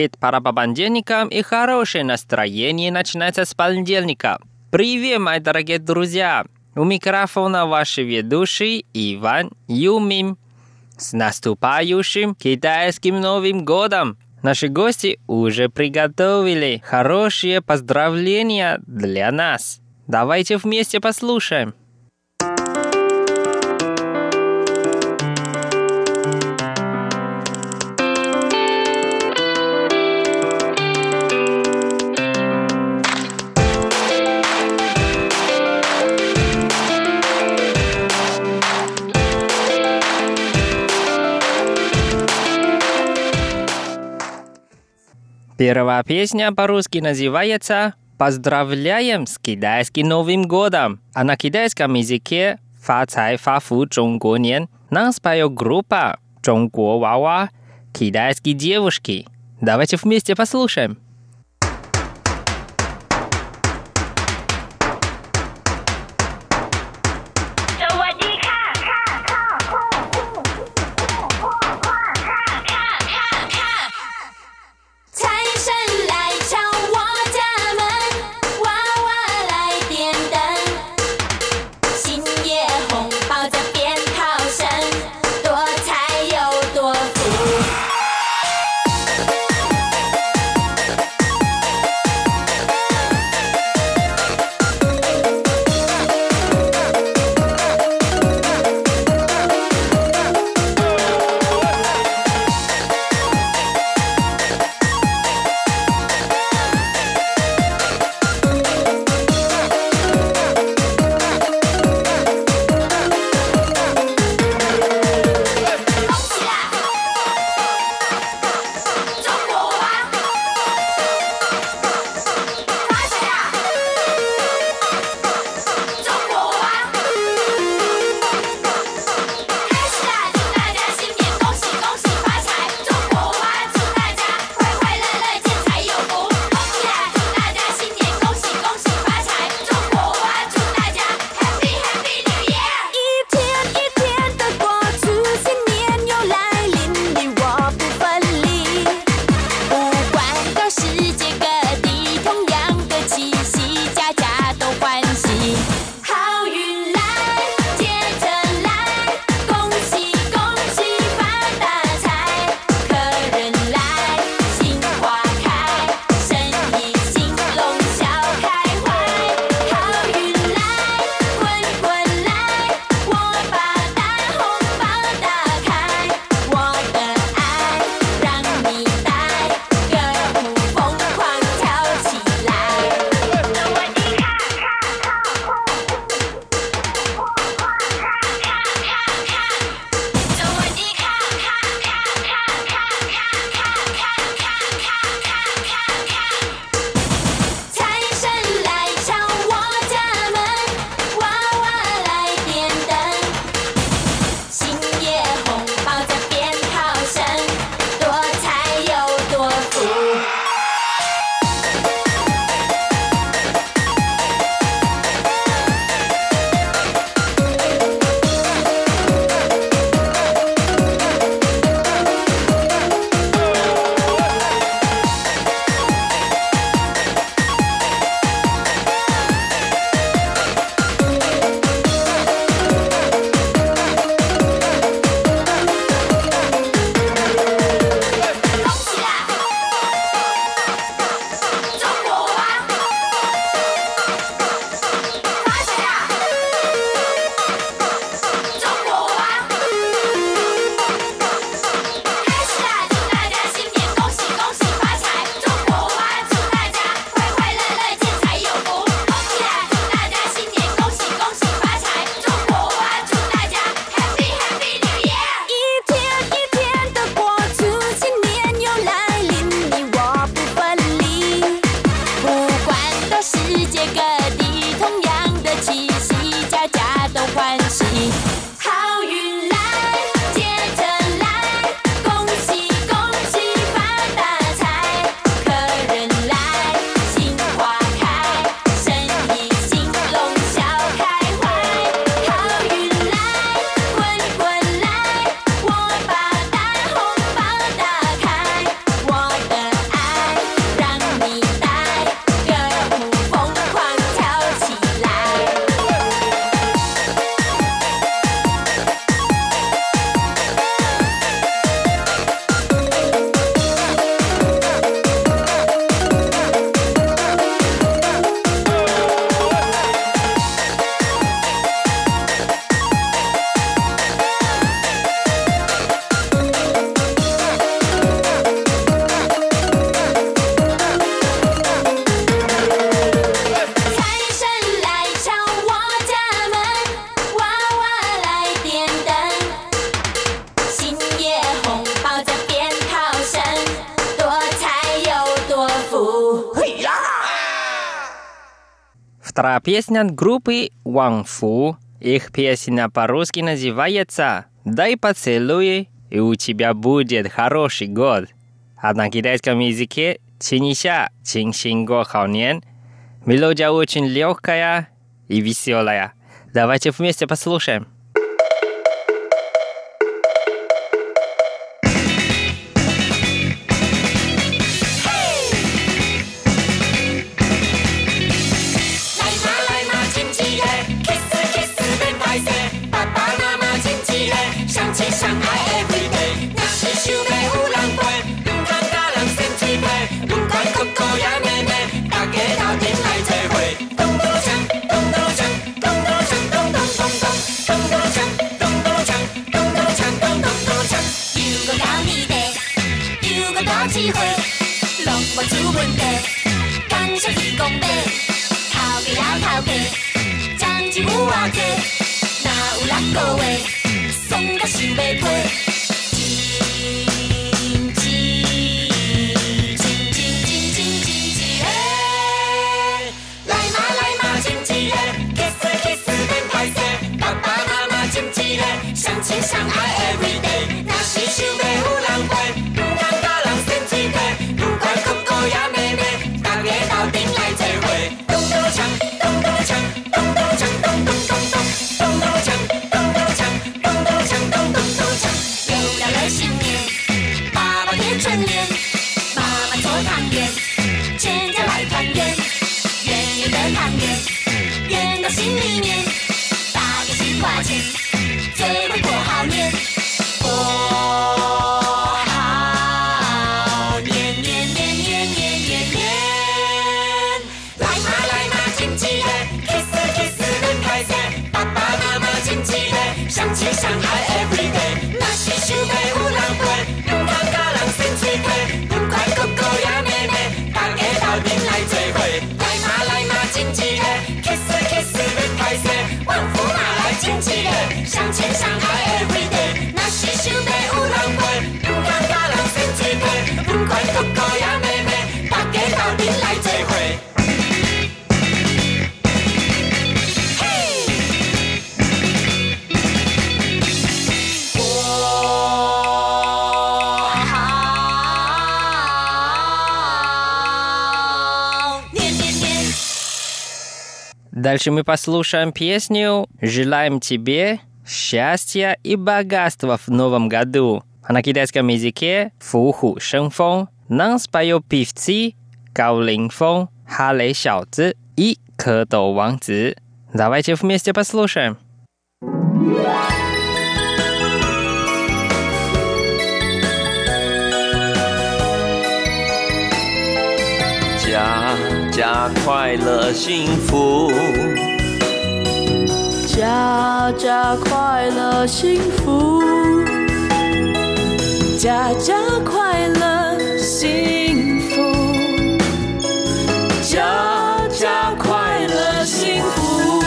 Хит пора по понедельникам и хорошее настроение начинается с понедельника. Привет, мои дорогие друзья! У микрофона ваши ведущий Иван Юмим. С наступающим китайским Новым годом! Наши гости уже приготовили хорошие поздравления для нас. Давайте вместе послушаем.，Первая песня по-русски называется «Поздравляем с китайским Новым годом», а на китайском языке «Фа цай фа фу Чжонгуо Нен» нам споет группа «Чжонгуо Вава» китайские девушки. Давайте вместе послушаем. Песня группы Wang Fu. Их песня по-русски называется «Дай поцелуй, и у тебя будет хороший год». А на китайском языке «Чинися, чин син го хао nian». Мелодия очень легкая и веселая. Давайте вместе послушаем. Дальше мы послушаем песню «Желаем тебе счастья и богатства в новом году». А на китайском языке «Фуху Шэнфон» нам споет певцы Као Линфон, Ха Лэй Шао Цзи и Кэ Доу Ван Цзи. Давайте вместе послушаем. Yeah. 家快乐幸福，家家快乐幸福，家家快乐幸福，家家快乐幸福。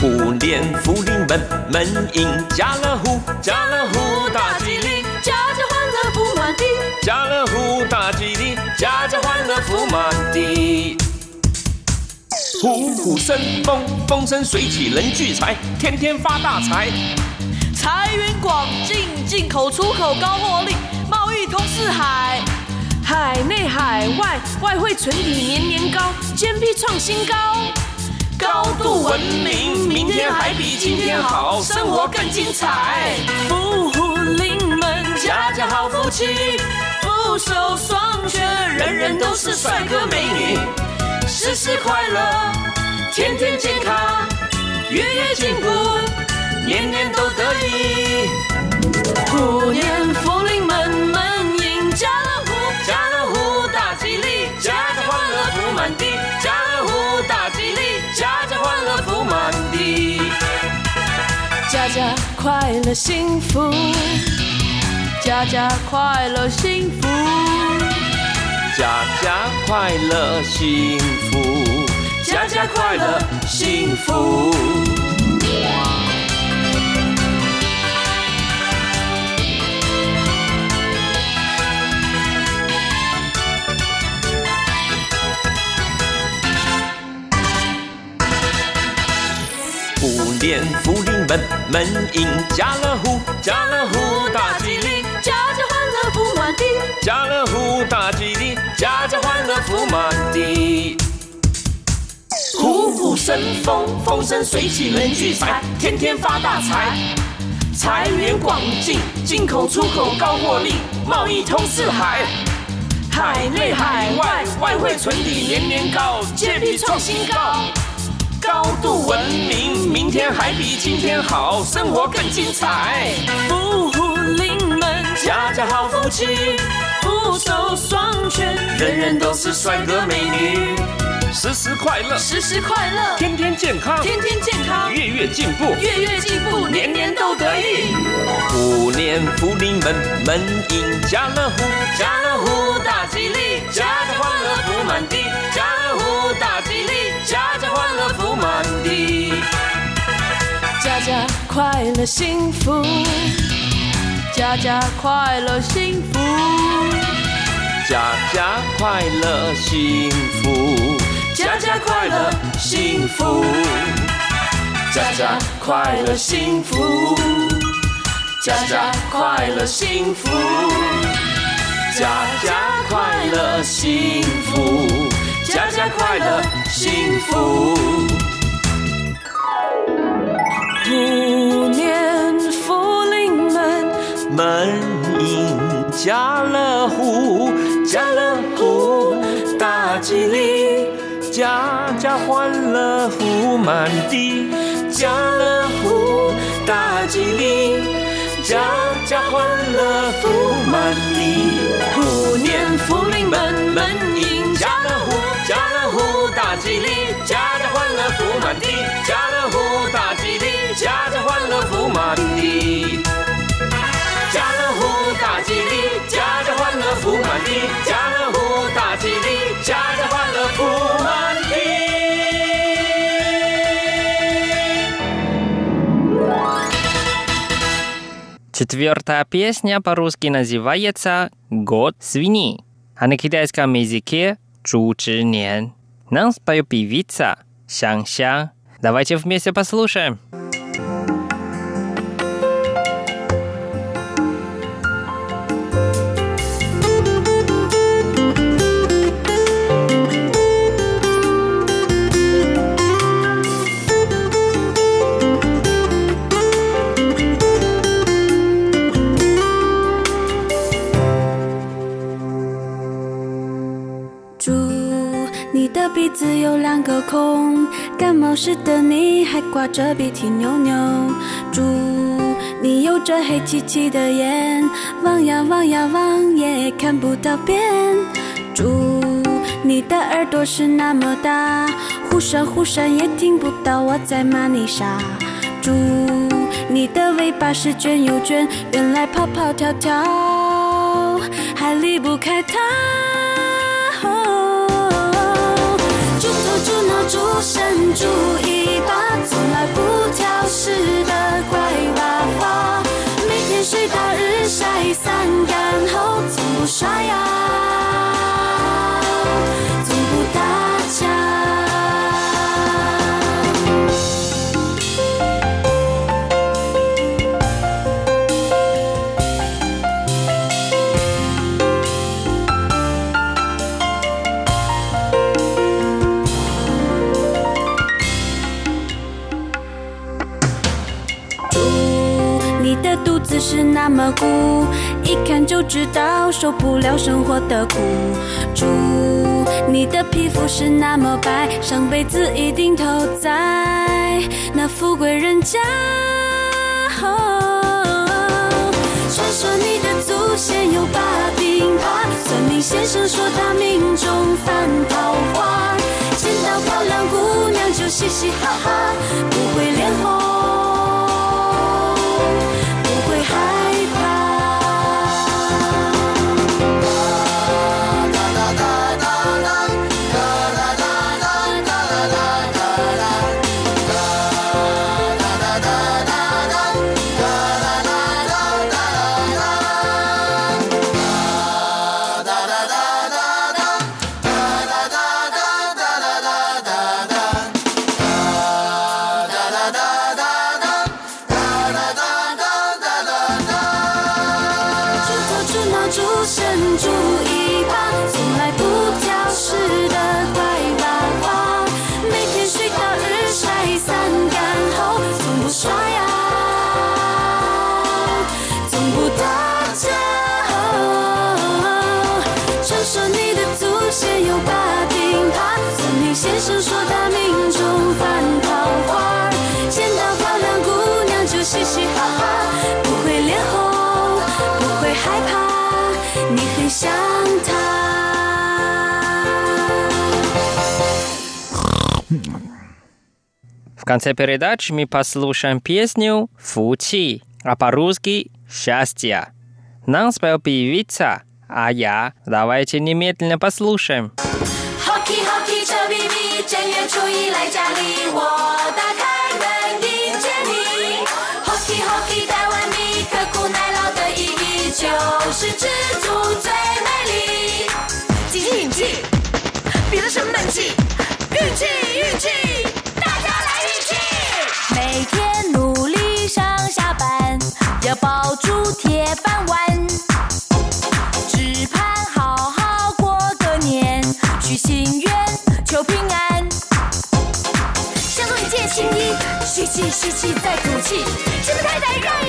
虎年福临门，门迎家乐福，家乐福大吉利。家乐福大吉利，家家欢乐福满地。虎虎生风，风生水起人聚财，天天发大财。财源广进，进口出口高获利，贸易通四海，海内海外外汇存底年年高，GDP 创新高，高度文明，明天还比今天好，生活更精彩。富虎临门，家家好福气。福寿双全，人人都是帅哥美女，事事快乐，天天健康，月月进步，年年都得意。虎年福临门，门迎家乐福，家乐福大吉利，家家欢乐福满地，家乐福大吉利，家家欢乐福满地，家家快乐幸福。家家快乐幸福。家家快乐幸福。家家快乐幸福。福福临门门迎家乐福家乐福大吉利。家乐福大吉利，家家欢乐福满地。虎虎生风，风生水起人聚财，天天发大财。财源广进，进口出口高获利，贸易通四海。海内海外外汇存底年年高，借币创新高，高度文明，明天还比今天好，生活更精彩。富户临门，家家好福气，福寿双全，人人都是帅哥美女，时时快乐，时时快乐，天天健康，天天健康，月月进步，月月进步，年年都得意。虎年福临门，门迎家乐福，家乐福大吉利，家家欢乐福满地，家乐福大吉利，家家欢乐福满地。家家快乐幸福，家家快乐幸福，家家快乐幸福，家家快乐幸福，家家快乐幸福，家家快乐幸福，家家快乐幸福，家家快乐幸福。门迎家乐福，家乐福大吉利，家家欢乐福满地，家乐福大吉利，家家欢乐福满地。Четвертая песня по-русски называется «Год свиньи», а на китайском языке «Чу Nian». Нам споет певица Xiang. Давайте вместе послушаем. 个空，感冒时的你还挂着鼻涕牛牛。猪你有着黑漆漆的眼，望呀望呀望也看不到边。猪你的耳朵是那么大，忽闪忽闪也听不到我在骂你傻。猪你的尾巴是卷又卷，原来跑跑跳跳还离不开它。头猪脑猪身猪尾巴，从来不挑食的乖娃娃，每天睡到日晒三竿后，从不刷牙，从不打架。么鼓，一看就知道受不了生活的苦。猪，你的皮肤是那么白，上辈子一定投在那富贵人家。传说你的祖先有把柄耙，算命先生说他命中犯桃花，见到漂亮姑娘就嘻嘻哈哈，不会脸红，你像他。В конце передачи мы послушаем песню «Фучи», а по-русски «Счастье». Нам спел певица, а я. Давайте немедленно послушаем. Hockey。气吸气再吐气，是不是太太让